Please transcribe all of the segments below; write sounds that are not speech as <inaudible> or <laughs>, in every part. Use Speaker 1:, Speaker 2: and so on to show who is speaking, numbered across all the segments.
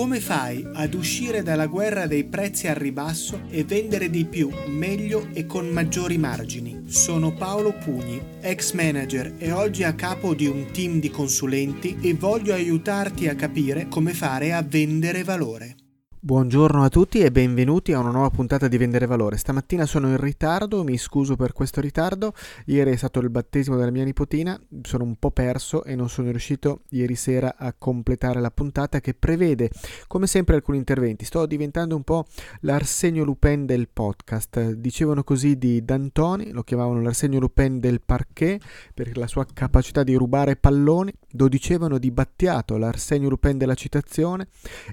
Speaker 1: Come fai ad uscire dalla guerra dei prezzi al ribasso e vendere di più, meglio e con maggiori margini? Sono Paolo Pugni, ex manager e oggi a capo di un team di consulenti e voglio aiutarti a capire come fare a vendere valore.
Speaker 2: Buongiorno a tutti e benvenuti a una nuova puntata di Vendere Valore. Stamattina sono in ritardo, mi scuso per questo ritardo. Ieri è stato il battesimo della mia nipotina, sono un po' perso e non sono riuscito ieri sera a completare la puntata che prevede, come sempre, alcuni interventi. Sto diventando un po' l'Arsenio Lupin del podcast. Dicevano così di D'Antoni, lo chiamavano l'Arsenio Lupin del parquet per la sua capacità di rubare palloni. Lo dicevano di Battiato, l'Arsenio Lupin della citazione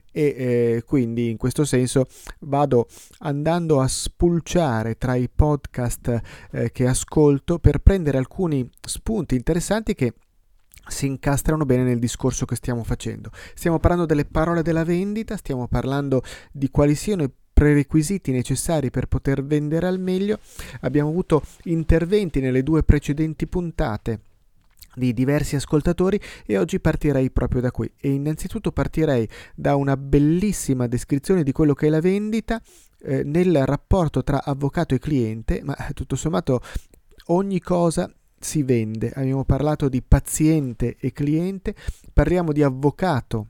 Speaker 2: e eh, quindi quindi in questo senso vado andando a spulciare tra i podcast eh, che ascolto per prendere alcuni spunti interessanti che si incastrano bene nel discorso che stiamo facendo. Stiamo parlando delle parole della vendita, stiamo parlando di quali siano i prerequisiti necessari per poter vendere al meglio. Abbiamo avuto interventi nelle due precedenti puntate di diversi ascoltatori e oggi partirei proprio da qui e innanzitutto partirei da una bellissima descrizione di quello che è la vendita eh, nel rapporto tra avvocato e cliente, ma <laughs> tutto sommato ogni cosa si vende. Abbiamo parlato di paziente e cliente, parliamo di avvocato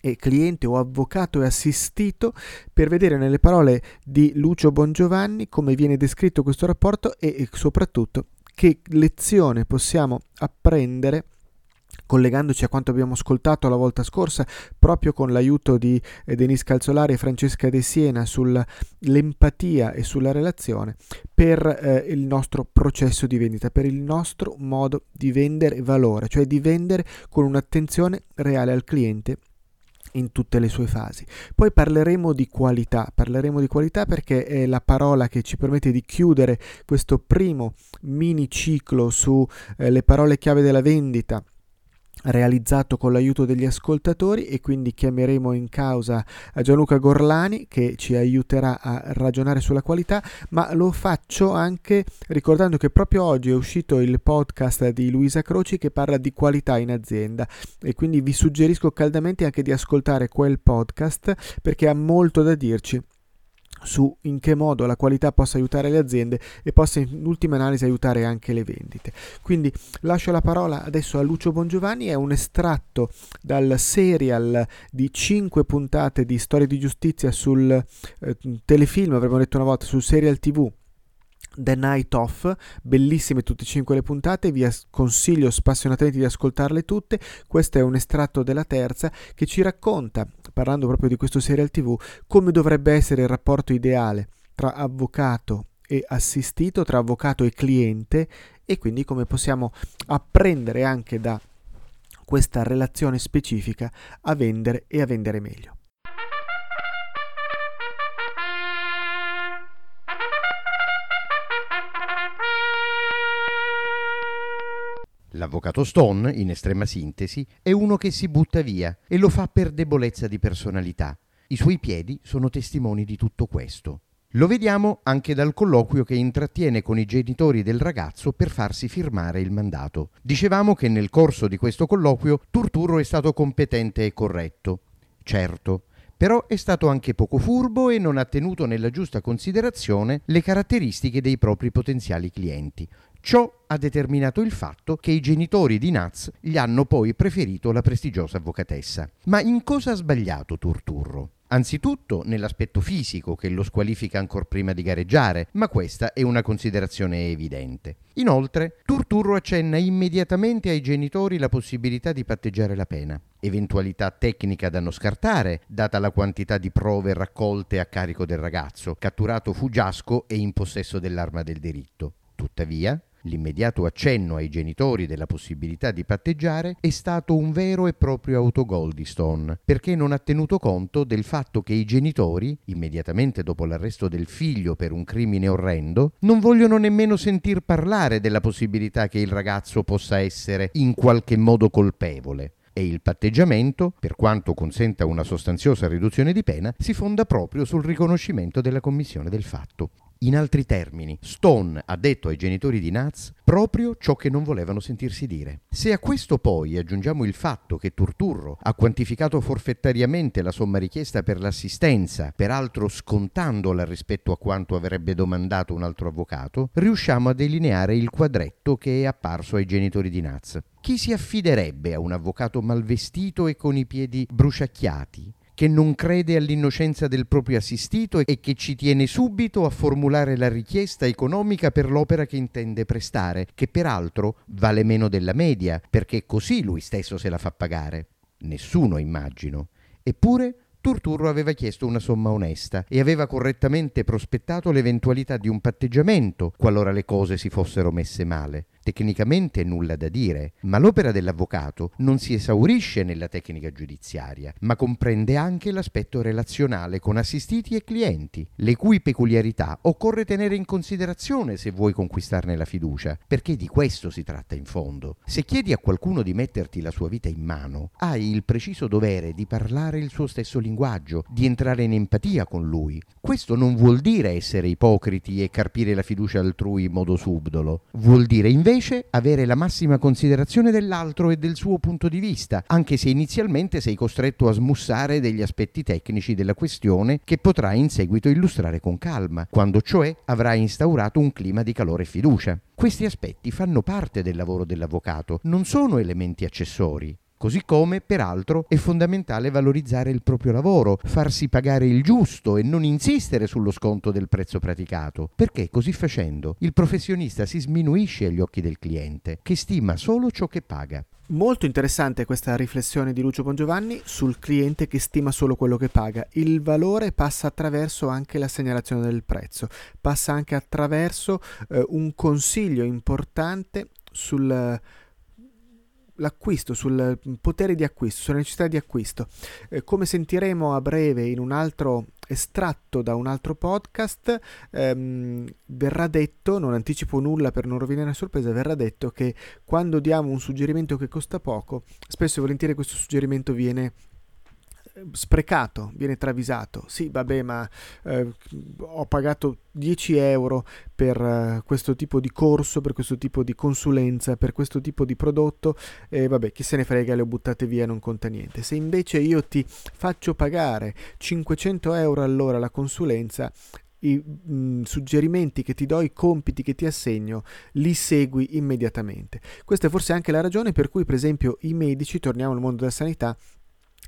Speaker 2: e cliente o avvocato e assistito per vedere nelle parole di Lucio Bongiovanni come viene descritto questo rapporto e, e soprattutto che lezione possiamo apprendere collegandoci a quanto abbiamo ascoltato la volta scorsa, proprio con l'aiuto di eh, Denise Calzolari e Francesca De Siena sull'empatia e sulla relazione per eh, il nostro processo di vendita, per il nostro modo di vendere valore, cioè di vendere con un'attenzione reale al cliente in tutte le sue fasi. Poi parleremo di qualità, parleremo di qualità perché è la parola che ci permette di chiudere questo primo mini ciclo sulle eh, parole chiave della vendita realizzato con l'aiuto degli ascoltatori e quindi chiameremo in causa a Gianluca Gorlani che ci aiuterà a ragionare sulla qualità, ma lo faccio anche ricordando che proprio oggi è uscito il podcast di Luisa Croci che parla di qualità in azienda. E quindi vi suggerisco caldamente anche di ascoltare quel podcast perché ha molto da dirci su in che modo la qualità possa aiutare le aziende e possa in ultima analisi aiutare anche le vendite. Quindi lascio la parola adesso a Lucio Bongiovanni, è un estratto dal serial di 5 puntate di storie di giustizia sul eh, telefilm, avremmo detto una volta, sul serial TV The Night Off, bellissime tutte e cinque le puntate, vi consiglio spassionatamente di ascoltarle tutte. Questo è un estratto della terza che ci racconta, parlando proprio di questo serial TV, come dovrebbe essere il rapporto ideale tra avvocato e assistito, tra avvocato e cliente e quindi come possiamo apprendere anche da questa relazione specifica a vendere e a vendere meglio.
Speaker 3: L'avvocato Stone, in estrema sintesi, è uno che si butta via e lo fa per debolezza di personalità. I suoi piedi sono testimoni di tutto questo. Lo vediamo anche dal colloquio che intrattiene con i genitori del ragazzo per farsi firmare il mandato. Dicevamo che nel corso di questo colloquio Turturro è stato competente e corretto. Certo, però è stato anche poco furbo e non ha tenuto nella giusta considerazione le caratteristiche dei propri potenziali clienti. Ciò ha determinato il fatto che i genitori di Naz gli hanno poi preferito la prestigiosa avvocatessa. Ma in cosa ha sbagliato Turturro? Anzitutto nell'aspetto fisico che lo squalifica ancora prima di gareggiare, ma questa è una considerazione evidente. Inoltre, Turturro accenna immediatamente ai genitori la possibilità di patteggiare la pena, eventualità tecnica da non scartare, data la quantità di prove raccolte a carico del ragazzo, catturato fuggiasco e in possesso dell'arma del diritto. Tuttavia, L'immediato accenno ai genitori della possibilità di patteggiare è stato un vero e proprio autogol di Stone, perché non ha tenuto conto del fatto che i genitori, immediatamente dopo l'arresto del figlio per un crimine orrendo, non vogliono nemmeno sentir parlare della possibilità che il ragazzo possa essere in qualche modo colpevole e il patteggiamento, per quanto consenta una sostanziosa riduzione di pena, si fonda proprio sul riconoscimento della commissione del fatto. In altri termini, Stone ha detto ai genitori di Naz proprio ciò che non volevano sentirsi dire. Se a questo poi aggiungiamo il fatto che Turturro ha quantificato forfettariamente la somma richiesta per l'assistenza, peraltro scontandola rispetto a quanto avrebbe domandato un altro avvocato, riusciamo a delineare il quadretto che è apparso ai genitori di Naz. Chi si affiderebbe a un avvocato malvestito e con i piedi bruciacchiati? Che non crede all'innocenza del proprio assistito e che ci tiene subito a formulare la richiesta economica per l'opera che intende prestare, che peraltro vale meno della media, perché così lui stesso se la fa pagare. Nessuno, immagino. Eppure Turturro aveva chiesto una somma onesta e aveva correttamente prospettato l'eventualità di un patteggiamento qualora le cose si fossero messe male. Tecnicamente nulla da dire, ma l'opera dell'avvocato non si esaurisce nella tecnica giudiziaria, ma comprende anche l'aspetto relazionale con assistiti e clienti, le cui peculiarità occorre tenere in considerazione se vuoi conquistarne la fiducia, perché di questo si tratta in fondo. Se chiedi a qualcuno di metterti la sua vita in mano, hai il preciso dovere di parlare il suo stesso linguaggio, di entrare in empatia con lui. Questo non vuol dire essere ipocriti e carpire la fiducia altrui in modo subdolo, vuol dire invece invece avere la massima considerazione dell'altro e del suo punto di vista, anche se inizialmente sei costretto a smussare degli aspetti tecnici della questione che potrai in seguito illustrare con calma, quando cioè avrai instaurato un clima di calore e fiducia. Questi aspetti fanno parte del lavoro dell'avvocato, non sono elementi accessori. Così come, peraltro, è fondamentale valorizzare il proprio lavoro, farsi pagare il giusto e non insistere sullo sconto del prezzo praticato, perché così facendo il professionista si sminuisce agli occhi del cliente, che stima solo ciò che paga.
Speaker 2: Molto interessante questa riflessione di Lucio Bongiovanni sul cliente che stima solo quello che paga. Il valore passa attraverso anche la segnalazione del prezzo, passa anche attraverso eh, un consiglio importante sul l'acquisto, sul potere di acquisto, sulla necessità di acquisto. Eh, come sentiremo a breve in un altro estratto da un altro podcast, ehm, verrà detto, non anticipo nulla per non rovinare la sorpresa, verrà detto che quando diamo un suggerimento che costa poco, spesso e volentieri questo suggerimento viene sprecato, viene travisato. Sì, vabbè, ma eh, ho pagato 10 euro per uh, questo tipo di corso, per questo tipo di consulenza, per questo tipo di prodotto e vabbè, chi se ne frega, le ho buttate via, non conta niente. Se invece io ti faccio pagare 500 euro all'ora la consulenza, i mh, suggerimenti che ti do, i compiti che ti assegno, li segui immediatamente. Questa è forse anche la ragione per cui, per esempio, i medici, torniamo al mondo della sanità,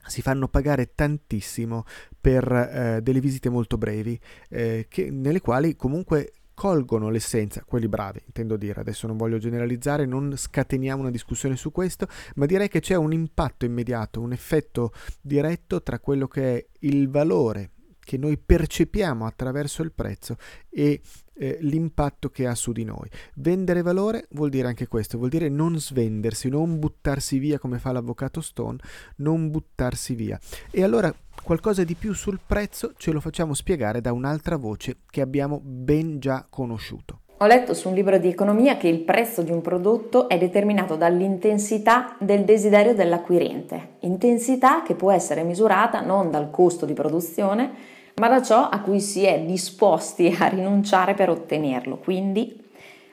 Speaker 2: si fanno pagare tantissimo per eh, delle visite molto brevi, eh, che, nelle quali comunque colgono l'essenza, quelli bravi, intendo dire, adesso non voglio generalizzare, non scateniamo una discussione su questo, ma direi che c'è un impatto immediato, un effetto diretto tra quello che è il valore che noi percepiamo attraverso il prezzo e eh, l'impatto che ha su di noi. Vendere valore vuol dire anche questo, vuol dire non svendersi, non buttarsi via come fa l'avvocato Stone, non buttarsi via. E allora qualcosa di più sul prezzo ce lo facciamo spiegare da un'altra voce che abbiamo ben già conosciuto.
Speaker 4: Ho letto su un libro di economia che il prezzo di un prodotto è determinato dall'intensità del desiderio dell'acquirente, intensità che può essere misurata non dal costo di produzione, ma da ciò a cui si è disposti a rinunciare per ottenerlo. Quindi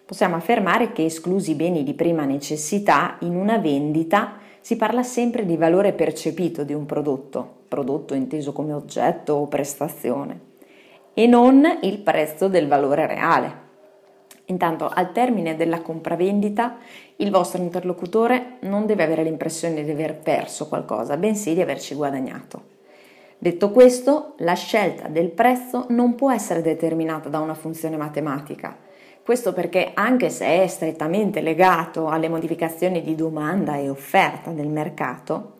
Speaker 4: possiamo affermare che esclusi i beni di prima necessità, in una vendita si parla sempre di valore percepito di un prodotto, prodotto inteso come oggetto o prestazione, e non il prezzo del valore reale. Intanto, al termine della compravendita, il vostro interlocutore non deve avere l'impressione di aver perso qualcosa, bensì di averci guadagnato. Detto questo, la scelta del prezzo non può essere determinata da una funzione matematica. Questo perché anche se è strettamente legato alle modificazioni di domanda e offerta del mercato,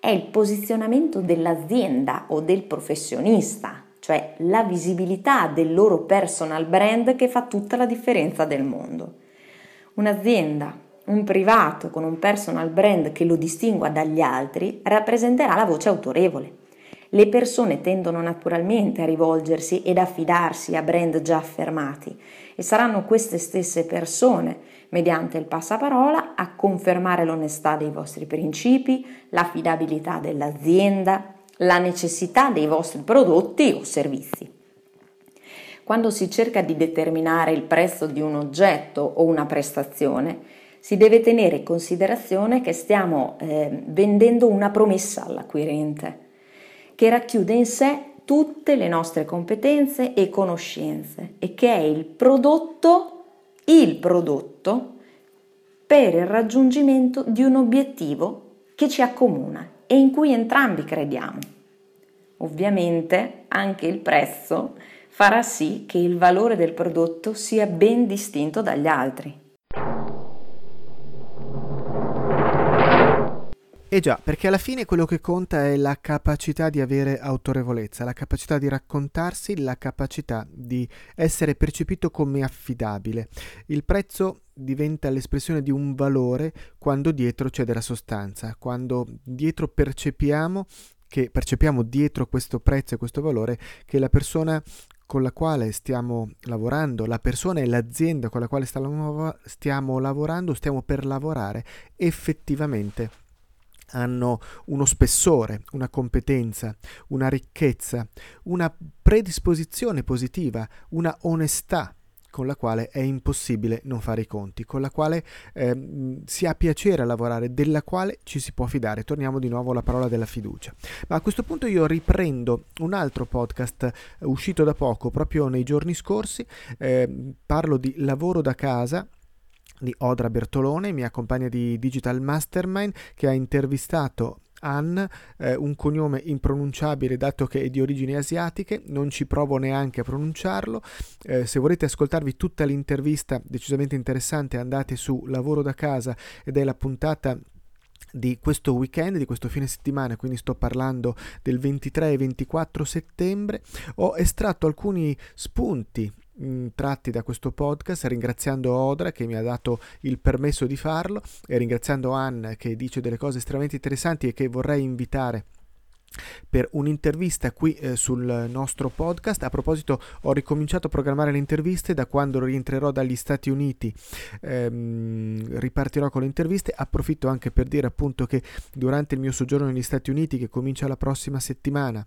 Speaker 4: è il posizionamento dell'azienda o del professionista, cioè la visibilità del loro personal brand che fa tutta la differenza del mondo. Un'azienda, un privato con un personal brand che lo distingua dagli altri rappresenterà la voce autorevole le persone tendono naturalmente a rivolgersi ed affidarsi a brand già affermati e saranno queste stesse persone, mediante il passaparola, a confermare l'onestà dei vostri principi, l'affidabilità dell'azienda, la necessità dei vostri prodotti o servizi. Quando si cerca di determinare il prezzo di un oggetto o una prestazione, si deve tenere in considerazione che stiamo eh, vendendo una promessa all'acquirente, che racchiude in sé tutte le nostre competenze e conoscenze e che è il prodotto, il prodotto per il raggiungimento di un obiettivo che ci accomuna e in cui entrambi crediamo. Ovviamente anche il prezzo farà sì che il valore del prodotto sia ben distinto dagli altri.
Speaker 2: Eh già, perché alla fine quello che conta è la capacità di avere autorevolezza, la capacità di raccontarsi, la capacità di essere percepito come affidabile. Il prezzo diventa l'espressione di un valore quando dietro c'è della sostanza, quando dietro percepiamo che percepiamo dietro questo prezzo e questo valore che la persona con la quale stiamo lavorando, la persona e l'azienda con la quale stiamo lavorando, stiamo per lavorare effettivamente hanno uno spessore, una competenza, una ricchezza, una predisposizione positiva, una onestà con la quale è impossibile non fare i conti, con la quale eh, si ha piacere a lavorare, della quale ci si può fidare. Torniamo di nuovo alla parola della fiducia. Ma a questo punto io riprendo un altro podcast eh, uscito da poco, proprio nei giorni scorsi, eh, parlo di lavoro da casa di Odra Bertolone, mia compagna di Digital Mastermind, che ha intervistato Anne, eh, un cognome impronunciabile dato che è di origini asiatiche, non ci provo neanche a pronunciarlo. Eh, se volete ascoltarvi tutta l'intervista decisamente interessante andate su Lavoro da casa ed è la puntata di questo weekend, di questo fine settimana, quindi sto parlando del 23 e 24 settembre, ho estratto alcuni spunti mh, tratti da questo podcast, ringraziando Odra che mi ha dato il permesso di farlo e ringraziando Anne che dice delle cose estremamente interessanti e che vorrei invitare per un'intervista qui eh, sul nostro podcast. A proposito, ho ricominciato a programmare le interviste da quando rientrerò dagli Stati Uniti. Ehm, ripartirò con le interviste. Approfitto anche per dire appunto che durante il mio soggiorno negli Stati Uniti, che comincia la prossima settimana,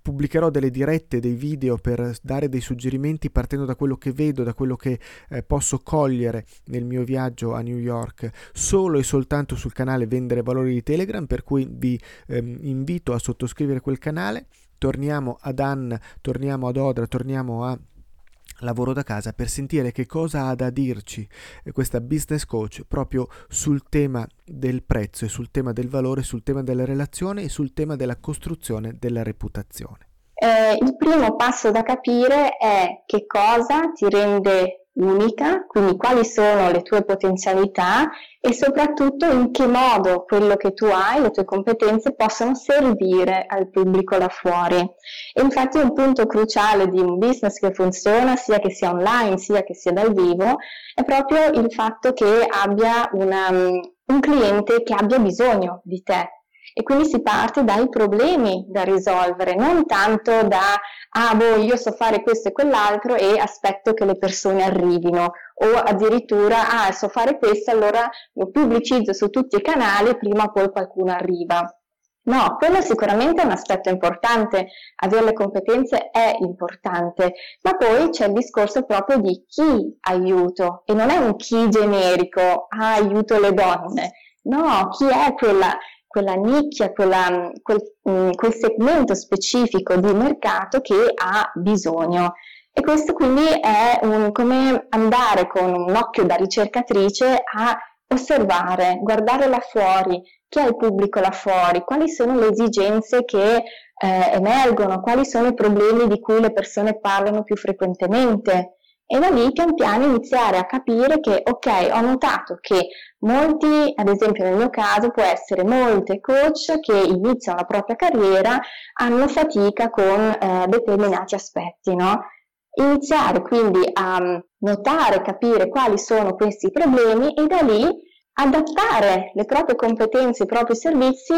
Speaker 2: pubblicherò delle dirette, dei video per dare dei suggerimenti partendo da quello che vedo, da quello che eh, posso cogliere nel mio viaggio a New York, solo e soltanto sul canale Vendere Valori di Telegram, per cui vi ehm, invito a sottoscrivere quel canale. Torniamo ad Anne, torniamo ad Odra, torniamo a lavoro da casa per sentire che cosa ha da dirci questa business coach proprio sul tema del prezzo e sul tema del valore, sul tema della relazione e sul tema della costruzione della reputazione.
Speaker 5: Eh, il primo passo da capire è che cosa ti rende unica, quindi quali sono le tue potenzialità e soprattutto in che modo quello che tu hai, le tue competenze possono servire al pubblico là fuori. E infatti un punto cruciale di un business che funziona, sia che sia online, sia che sia dal vivo, è proprio il fatto che abbia una, un cliente che abbia bisogno di te, e quindi si parte dai problemi da risolvere, non tanto da ah boh io so fare questo e quell'altro e aspetto che le persone arrivino o addirittura ah so fare questo allora lo pubblicizzo su tutti i canali prima o poi qualcuno arriva. No, quello sicuramente è un aspetto importante, avere le competenze è importante, ma poi c'è il discorso proprio di chi aiuto e non è un chi generico, ah, aiuto le donne, no, chi è quella, quella nicchia, quella, quel, mm, quel segmento specifico di mercato che ha bisogno. E questo quindi è un, come andare con un occhio da ricercatrice a osservare, guardare là fuori, chi è il pubblico là fuori, quali sono le esigenze che eh, emergono, quali sono i problemi di cui le persone parlano più frequentemente e da lì pian piano iniziare a capire che ok, ho notato che molti, ad esempio nel mio caso può essere molte coach che iniziano la propria carriera hanno fatica con eh, determinati aspetti, no? Iniziare quindi a mm, notare, capire quali sono questi problemi e da lì adattare le proprie competenze, i propri servizi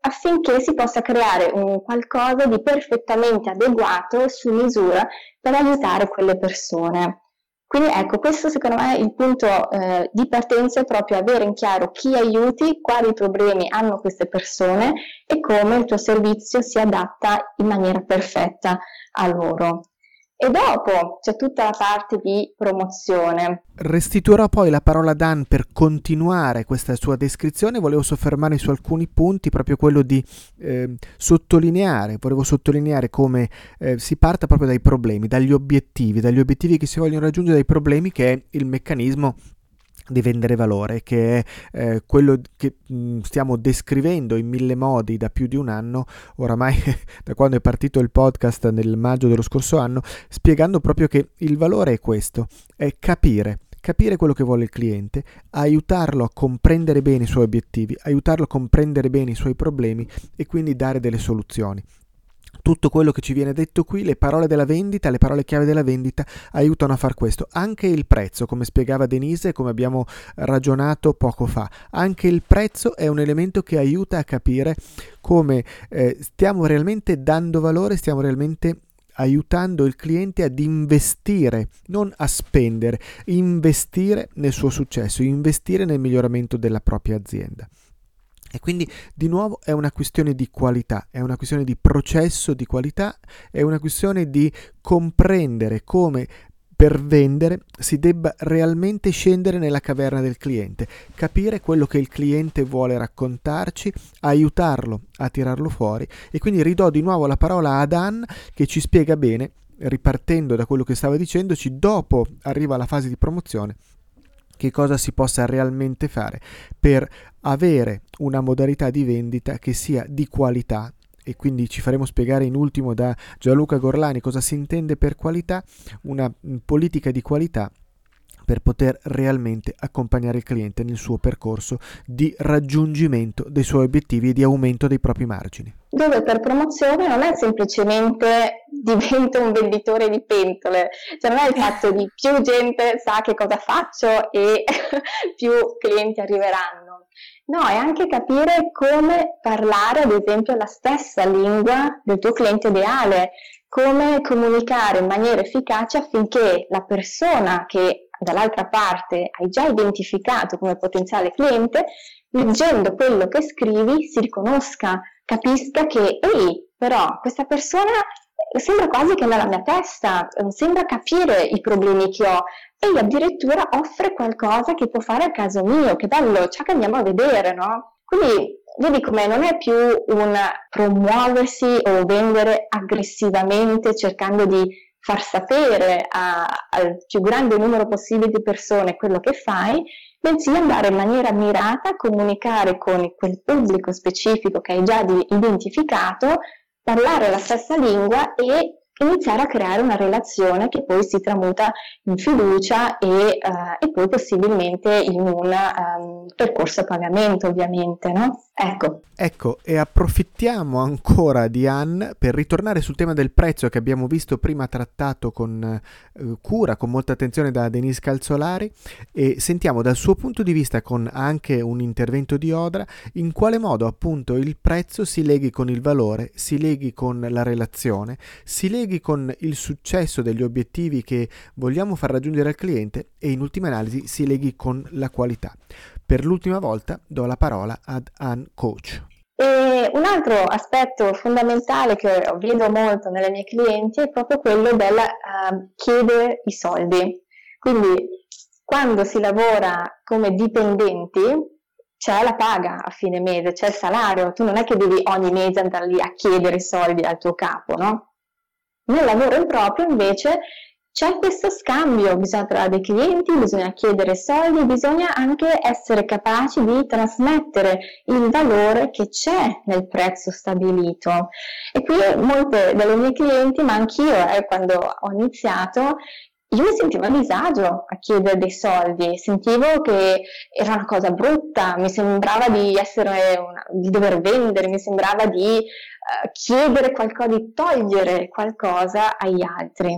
Speaker 5: affinché si possa creare un qualcosa di perfettamente adeguato su misura per aiutare quelle persone. Quindi ecco, questo secondo me è il punto eh, di partenza è proprio avere in chiaro chi aiuti, quali problemi hanno queste persone e come il tuo servizio si adatta in maniera perfetta a loro. E dopo c'è tutta la parte di promozione.
Speaker 2: Restituirò poi la parola a Dan per continuare questa sua descrizione, volevo soffermarmi su alcuni punti, proprio quello di eh, sottolineare, volevo sottolineare come eh, si parta proprio dai problemi, dagli obiettivi, dagli obiettivi che si vogliono raggiungere, dai problemi che è il meccanismo di vendere valore, che è eh, quello che mh, mm, stiamo descrivendo in mille modi da più di un anno, oramai <laughs> da quando è partito il podcast nel maggio dello scorso anno, spiegando proprio che il valore è questo, è capire capire quello che vuole il cliente, aiutarlo a comprendere bene i suoi obiettivi, aiutarlo a comprendere bene i suoi problemi e quindi dare delle soluzioni tutto quello che ci viene detto qui, le parole della vendita, le parole chiave della vendita aiutano a far questo. Anche il prezzo, come spiegava Denise come abbiamo ragionato poco fa, anche il prezzo è un elemento che aiuta a capire come eh, stiamo realmente dando valore, stiamo realmente aiutando il cliente ad investire, non a spendere, investire nel suo successo, investire nel miglioramento della propria azienda. E quindi di nuovo è una questione di qualità, è una questione di processo di qualità, è una questione di comprendere come per vendere si debba realmente scendere nella caverna del cliente, capire quello che il cliente vuole raccontarci, aiutarlo a tirarlo fuori. E quindi ridò di nuovo la parola ad Anne che ci spiega bene, ripartendo da quello che stava dicendoci, dopo arriva la fase di promozione che cosa si possa realmente fare per avere una modalità di vendita che sia di qualità. E quindi ci faremo spiegare in ultimo da Gianluca Gorlani cosa si intende per qualità, una politica di qualità per poter realmente accompagnare il cliente nel suo percorso di raggiungimento dei suoi obiettivi e di aumento dei propri margini.
Speaker 5: Dove per promozione non è semplicemente <laughs> divento un venditore di pentole, cioè non è il fatto di più gente sa che cosa faccio e <laughs> più clienti arriveranno. No, è anche capire come parlare, ad esempio, la stessa lingua del tuo cliente ideale, come comunicare in maniera efficace affinché la persona che dall'altra parte hai già identificato come potenziale cliente, leggendo quello che scrivi si riconosca, capisca che, ehi, però questa persona sembra quasi che è nella mia testa, sembra capire i problemi che ho e addirittura offre qualcosa che può fare a caso mio, che bello, ciò che andiamo a vedere, no? Quindi vedi come non è più un promuoversi o vendere aggressivamente cercando di far sapere a, al più grande numero possibile di persone quello che fai, bensì andare in maniera mirata a comunicare con quel pubblico specifico che hai già identificato, parlare la stessa lingua e iniziare a creare una relazione che poi si tramuta in fiducia e, uh, e poi possibilmente in un um, percorso a pagamento ovviamente, no? Ecco.
Speaker 2: Ecco, e approfittiamo ancora di Anne per ritornare sul tema del prezzo che abbiamo visto prima trattato con uh, cura, con molta attenzione da Denise Calzolari e sentiamo dal suo punto di vista con anche un intervento di Odra in quale modo appunto il prezzo si leghi con il valore, si leghi con la relazione, si leghi colleghi con il successo degli obiettivi che vogliamo far raggiungere al cliente e in ultima analisi si leghi con la qualità. Per l'ultima volta do la parola ad Ann Coach.
Speaker 5: E un altro aspetto fondamentale che vedo molto nelle mie clienti è proprio quello del uh, chiedere i soldi. Quindi quando si lavora come dipendenti c'è la paga a fine mese, c'è il salario, tu non è che devi ogni mese andare lì a chiedere i soldi al tuo capo, no? Nel lavoro in proprio invece c'è questo scambio, bisogna trovare dei clienti, bisogna chiedere soldi, bisogna anche essere capaci di trasmettere il valore che c'è nel prezzo stabilito. E qui molte delle mie clienti, ma anch'io eh, quando ho iniziato, io mi sentivo a disagio a chiedere dei soldi, sentivo che era una cosa brutta, mi sembrava di, essere una, di dover vendere, mi sembrava di uh, chiedere qualcosa, di togliere qualcosa agli altri.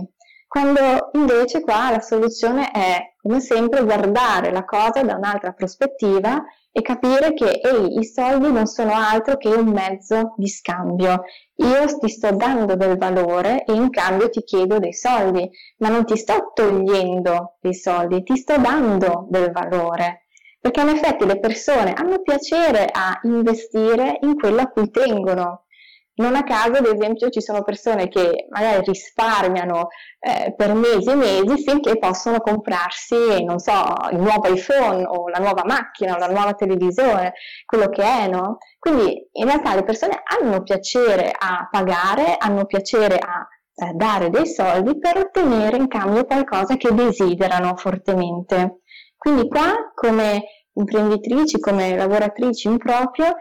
Speaker 5: Quando invece qua la soluzione è, come sempre, guardare la cosa da un'altra prospettiva e capire che ehi, i soldi non sono altro che un mezzo di scambio. Io ti sto dando del valore e in cambio ti chiedo dei soldi, ma non ti sto togliendo dei soldi, ti sto dando del valore. Perché in effetti le persone hanno piacere a investire in quello a cui tengono. Non a caso, ad esempio, ci sono persone che magari risparmiano eh, per mesi e mesi finché possono comprarsi, non so, il nuovo iPhone o la nuova macchina o la nuova televisione, quello che è, no? Quindi in realtà le persone hanno piacere a pagare, hanno piacere a eh, dare dei soldi per ottenere in cambio qualcosa che desiderano fortemente. Quindi qua come imprenditrici, come lavoratrici in proprio,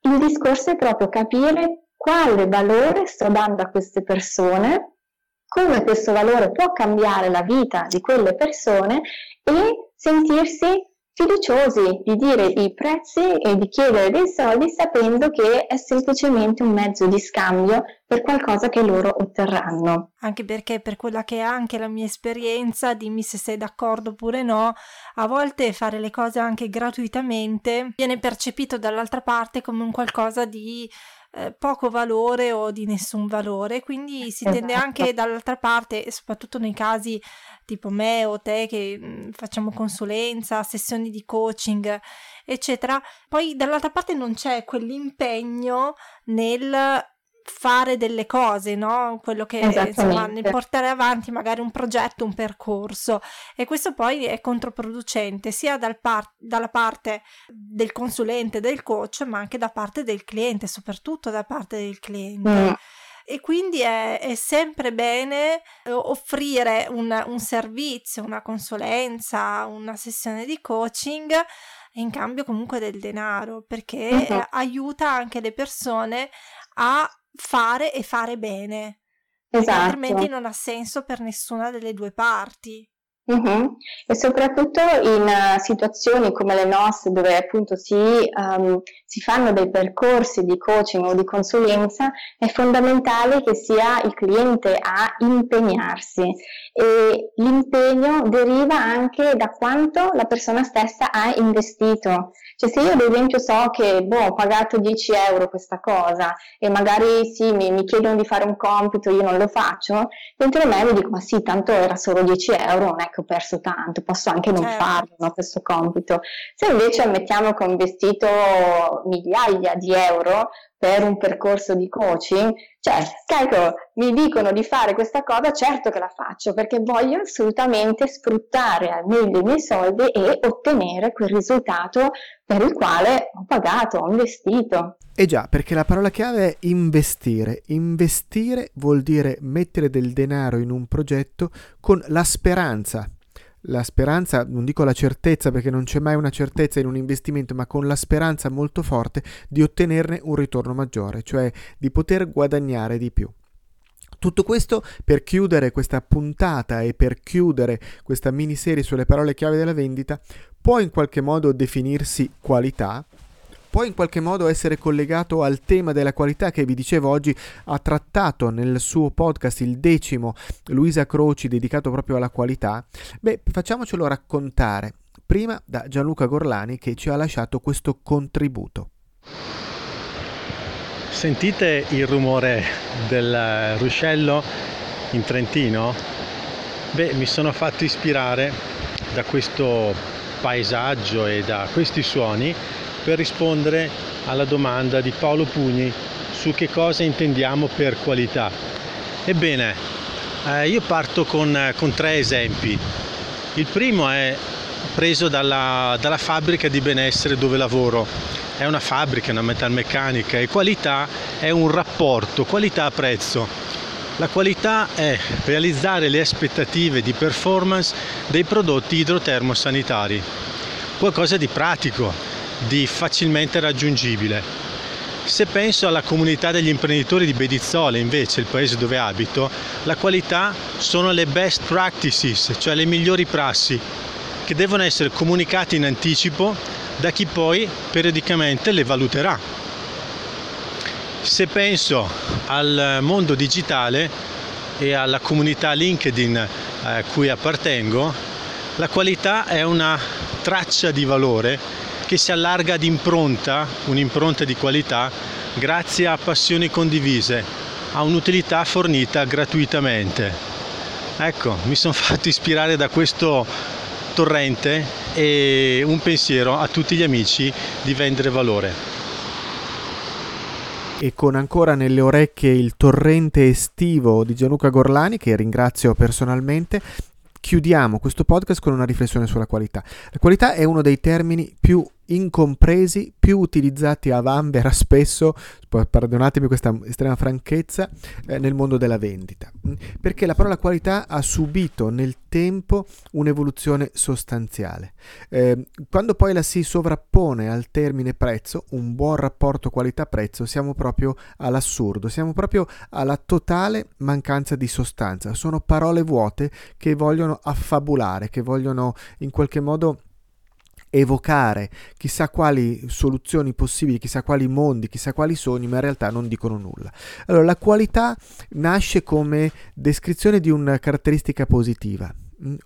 Speaker 5: il discorso è proprio capire quale valore sto dando a queste persone, come questo valore può cambiare la vita di quelle persone e sentirsi fiduciosi di dire i prezzi e di chiedere dei soldi sapendo che è semplicemente un mezzo di scambio per qualcosa che loro otterranno.
Speaker 6: Anche perché per quella che è anche la mia esperienza, dimmi se sei d'accordo oppure no, a volte fare le cose anche gratuitamente viene percepito dall'altra parte come un qualcosa di eh, poco valore o di nessun valore, quindi si esatto. tende anche dall'altra parte, soprattutto nei casi tipo me o te che mh, mm, facciamo consulenza, sessioni di coaching, eccetera, poi dall'altra parte non c'è quell'impegno nel fare delle cose, no? Quello che insomma, nel portare avanti magari un progetto, un percorso e questo poi è controproducente sia dal par- dalla parte del consulente, del coach, ma anche da parte del cliente, soprattutto da parte del cliente. Mm. E quindi è, è, sempre bene eh, offrire un, un servizio, una consulenza, una sessione di coaching in cambio comunque del denaro perché uh-huh. aiuta anche le persone a fare e fare bene. Esatto. Altrimenti non ha senso per nessuna delle due parti.
Speaker 5: Uh-huh. E soprattutto in uh, situazioni come le nostre, dove appunto si, um, si, fanno dei percorsi di coaching o di consulenza, è fondamentale che sia il cliente a impegnarsi e l'impegno deriva anche da quanto la persona stessa ha investito. Cioè se io ad esempio so che boh, ho pagato 10 euro questa cosa e magari sì, mi, mi chiedono di fare un compito, io non lo faccio, dentro me mi dico ma sì, tanto era solo 10 euro, non è che ho perso tanto, posso anche non certo. farlo no, questo compito. Se invece ammettiamo che ho investito migliaia di euro per un percorso di coaching, cioè, carico, mi dicono di fare questa cosa, certo che la faccio perché voglio assolutamente sfruttare al meglio i miei soldi e ottenere quel risultato per il quale ho pagato, ho investito.
Speaker 2: Eh già, perché la parola chiave è investire. Investire vuol dire mettere del denaro in un progetto con la speranza la speranza, non dico la certezza perché non c'è mai una certezza in un investimento, ma con la speranza molto forte di ottenerne un ritorno maggiore, cioè di poter guadagnare di più. Tutto questo per chiudere questa puntata e per chiudere questa miniserie sulle parole chiave della vendita può in qualche modo definirsi qualità, può in qualche modo essere collegato al tema della qualità che vi dicevo oggi ha trattato nel suo podcast il decimo Luisa Croci dedicato proprio alla qualità? Beh, facciamocelo raccontare prima da Gianluca Gorlani che ci ha lasciato questo contributo.
Speaker 7: Sentite il rumore del ruscello in Trentino? Beh, mi sono fatto ispirare da questo paesaggio e da questi suoni per rispondere alla domanda di Paolo Pugni su che cosa intendiamo per qualità. Ebbene, eh, io parto con, con, tre esempi. Il primo è preso dalla, dalla fabbrica di benessere dove lavoro. È una fabbrica, una metalmeccanica e qualità è un rapporto qualità-prezzo. La qualità è realizzare le aspettative di performance dei prodotti idrotermosanitari. Qualcosa di pratico, di facilmente raggiungibile. Se penso alla comunità degli imprenditori di Bedizzole, invece, il paese dove abito, la qualità sono le best practices, cioè le migliori prassi, che devono essere comunicate in anticipo da chi poi periodicamente le valuterà. Se penso al mondo digitale e alla comunità LinkedIn a cui appartengo, la qualità è una traccia di valore che si allarga ad impronta, un'impronta di qualità, grazie a passioni condivise, a un'utilità fornita gratuitamente. Ecco, mi sono <laughs> fatto ispirare da questo torrente e un pensiero a tutti gli amici di vendere valore.
Speaker 2: e con ancora nelle orecchie il torrente estivo di Gianluca Gorlani, che ringrazio personalmente, chiudiamo questo podcast con una riflessione sulla qualità. La qualità è uno dei termini più incompresi, più utilizzati a vanvera spesso, perdonatemi questa estrema franchezza, eh, nel mondo della vendita. Mm, perché la parola qualità ha subito nel tempo un'evoluzione sostanziale. Eh, quando poi la si sovrappone al termine prezzo, un buon rapporto qualità-prezzo, siamo proprio all'assurdo, siamo proprio alla totale mancanza di sostanza. Sono parole vuote che vogliono affabulare, che vogliono in qualche modo evocare chissà quali soluzioni possibili, chissà quali mondi, chissà quali sogni, ma in realtà non dicono nulla. Allora, la qualità nasce come descrizione di una caratteristica positiva.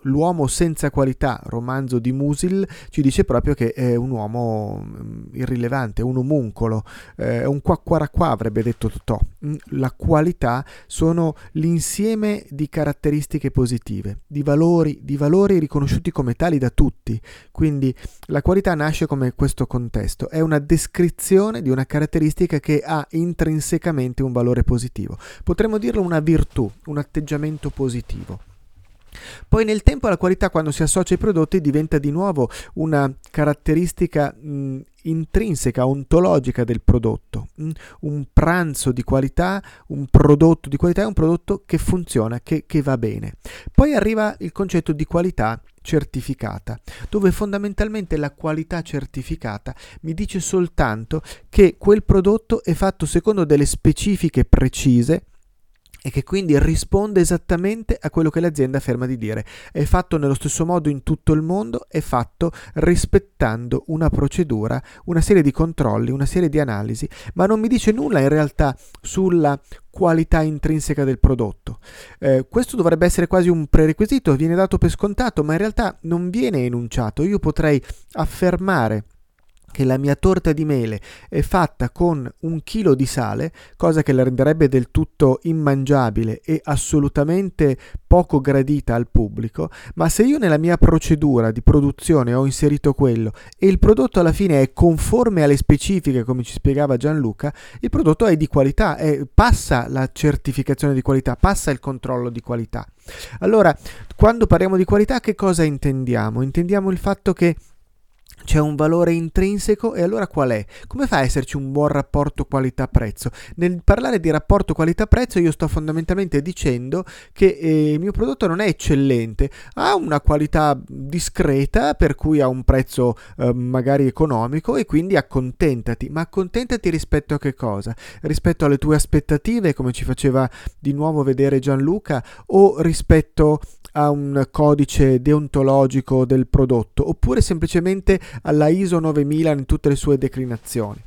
Speaker 2: L'uomo senza qualità, romanzo di Musil, ci dice proprio che è un uomo mm, irrilevante, un omuncolo, eh, è un quacquaracqua, avrebbe detto Totò. La qualità sono l'insieme di caratteristiche positive, di valori, di valori riconosciuti come tali da tutti. Quindi la qualità nasce come questo contesto, è una descrizione di una caratteristica che ha intrinsecamente un valore positivo. Potremmo dirlo una virtù, un atteggiamento positivo. Poi nel tempo la qualità quando si associa ai prodotti diventa di nuovo una caratteristica mh, intrinseca, ontologica del prodotto. Mh? Un pranzo di qualità, un prodotto di qualità è un prodotto che funziona, che, che va bene. Poi arriva il concetto di qualità certificata, dove fondamentalmente la qualità certificata mi dice soltanto che quel prodotto è fatto secondo delle specifiche precise e che quindi risponde esattamente a quello che l'azienda afferma di dire. È fatto nello stesso modo in tutto il mondo, è fatto rispettando una procedura, una serie di controlli, una serie di analisi, ma non mi dice nulla in realtà sulla qualità intrinseca del prodotto. Eh, questo dovrebbe essere quasi un prerequisito, viene dato per scontato, ma in realtà non viene enunciato. Io potrei affermare che la mia torta di mele è fatta con un chilo di sale, cosa che la renderebbe del tutto immangiabile e assolutamente poco gradita al pubblico, ma se io nella mia procedura di produzione ho inserito quello e il prodotto alla fine è conforme alle specifiche, come ci spiegava Gianluca, il prodotto è di qualità, è, passa la certificazione di qualità, passa il controllo di qualità. Allora, quando parliamo di qualità, che cosa intendiamo? Intendiamo il fatto che c'è un valore intrinseco e allora qual è? Come fa a esserci un buon rapporto qualità-prezzo? Nel parlare di rapporto qualità-prezzo io sto fondamentalmente dicendo che eh, il mio prodotto non è eccellente, ha una qualità discreta per cui ha un prezzo eh, magari economico e quindi accontentati, ma accontentati rispetto a che cosa? Rispetto alle tue aspettative come ci faceva di nuovo vedere Gianluca o rispetto a un codice deontologico del prodotto oppure semplicemente alla ISO 9000 in tutte le sue declinazioni.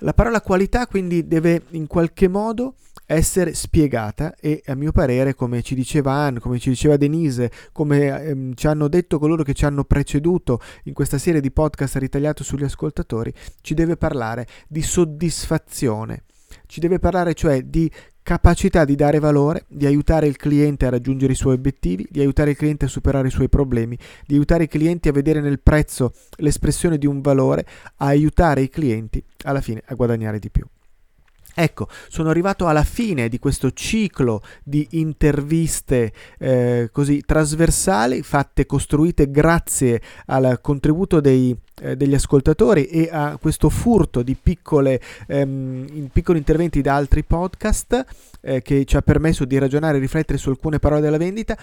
Speaker 2: La parola qualità quindi deve in qualche modo essere spiegata e a mio parere, come ci diceva Anne, come ci diceva Denise, come ehm, ci hanno detto coloro che ci hanno preceduto in questa serie di podcast ritagliato sugli ascoltatori, ci deve parlare di soddisfazione. Ci deve parlare cioè di capacità di dare valore, di aiutare il cliente a raggiungere i suoi obiettivi, di aiutare il cliente a superare i suoi problemi, di aiutare i clienti a vedere nel prezzo l'espressione di un valore, a aiutare i clienti alla fine a guadagnare di più. Ecco, sono arrivato alla fine di questo ciclo di interviste eh, così trasversali, fatte, costruite grazie al contributo dei, eh, degli ascoltatori e a questo furto di piccole, ehm, in piccoli interventi da altri podcast eh, che ci ha permesso di ragionare e riflettere su alcune parole della vendita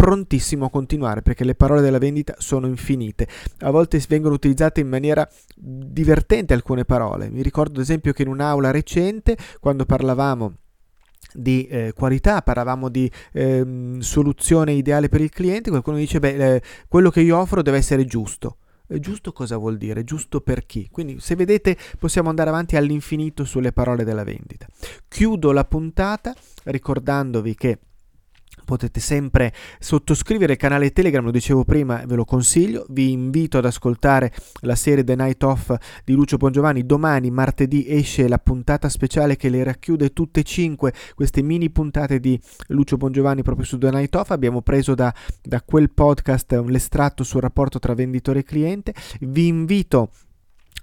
Speaker 2: prontissimo a continuare perché le parole della vendita sono infinite. A volte vengono utilizzate in maniera divertente alcune parole. Mi ricordo ad esempio che in un'aula recente, quando parlavamo di eh, qualità, parlavamo di eh, soluzione ideale per il cliente, qualcuno dice beh, eh, quello che io offro deve essere giusto. Giusto cosa vuol dire? Giusto per chi? Quindi se vedete possiamo andare avanti all'infinito sulle parole della vendita. Chiudo la puntata ricordandovi che potete sempre sottoscrivere il canale Telegram, lo dicevo prima, ve lo consiglio, vi invito ad ascoltare la serie The Night Off di Lucio Bongiovanni, domani martedì esce la puntata speciale che le racchiude tutte e cinque queste mini puntate di Lucio Bongiovanni proprio su The Night Off, abbiamo preso da, da quel podcast l'estratto sul rapporto tra venditore e cliente, vi invito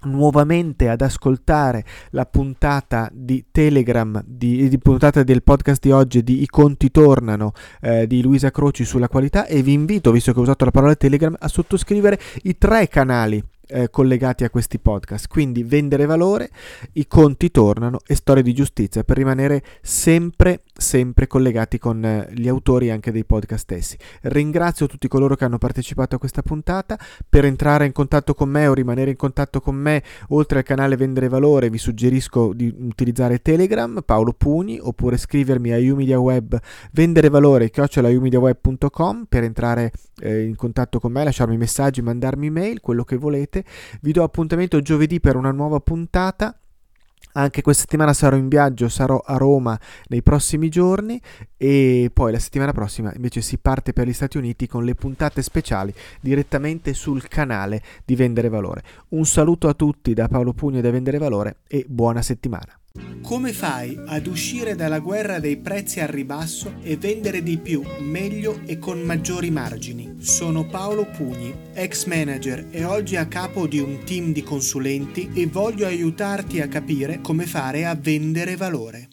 Speaker 2: nuovamente ad ascoltare la puntata di Telegram, di, di, puntata del podcast di oggi di I conti tornano eh, di Luisa Croci sulla qualità e vi invito, visto che ho usato la parola Telegram, a sottoscrivere i tre canali eh, collegati a questi podcast. Quindi vendere valore, i conti tornano e storie di giustizia per rimanere sempre, sempre collegati con eh, gli autori anche dei podcast stessi. Ringrazio tutti coloro che hanno partecipato a questa puntata. Per entrare in contatto con me o rimanere in contatto con me, oltre al canale Vendere Valore, vi suggerisco di utilizzare Telegram, Paolo Pugni, oppure scrivermi a umediaweb vendere valore chiocciolaiumediaweb.com per entrare eh, in contatto con me, lasciarmi messaggi, mandarmi mail, quello che volete volete. Vi do appuntamento giovedì per una nuova puntata. Anche questa settimana sarò in viaggio, sarò a Roma nei prossimi giorni e poi la settimana prossima invece si parte per gli Stati Uniti con le puntate speciali direttamente sul canale di Vendere Valore. Un saluto a tutti da Paolo Pugno da Vendere Valore e buona settimana.
Speaker 1: Come fai ad uscire dalla guerra dei prezzi al ribasso e vendere di più, meglio e con maggiori margini? Sono Paolo Pugni, ex manager e oggi a capo di un team di consulenti e voglio aiutarti a capire come fare a vendere valore.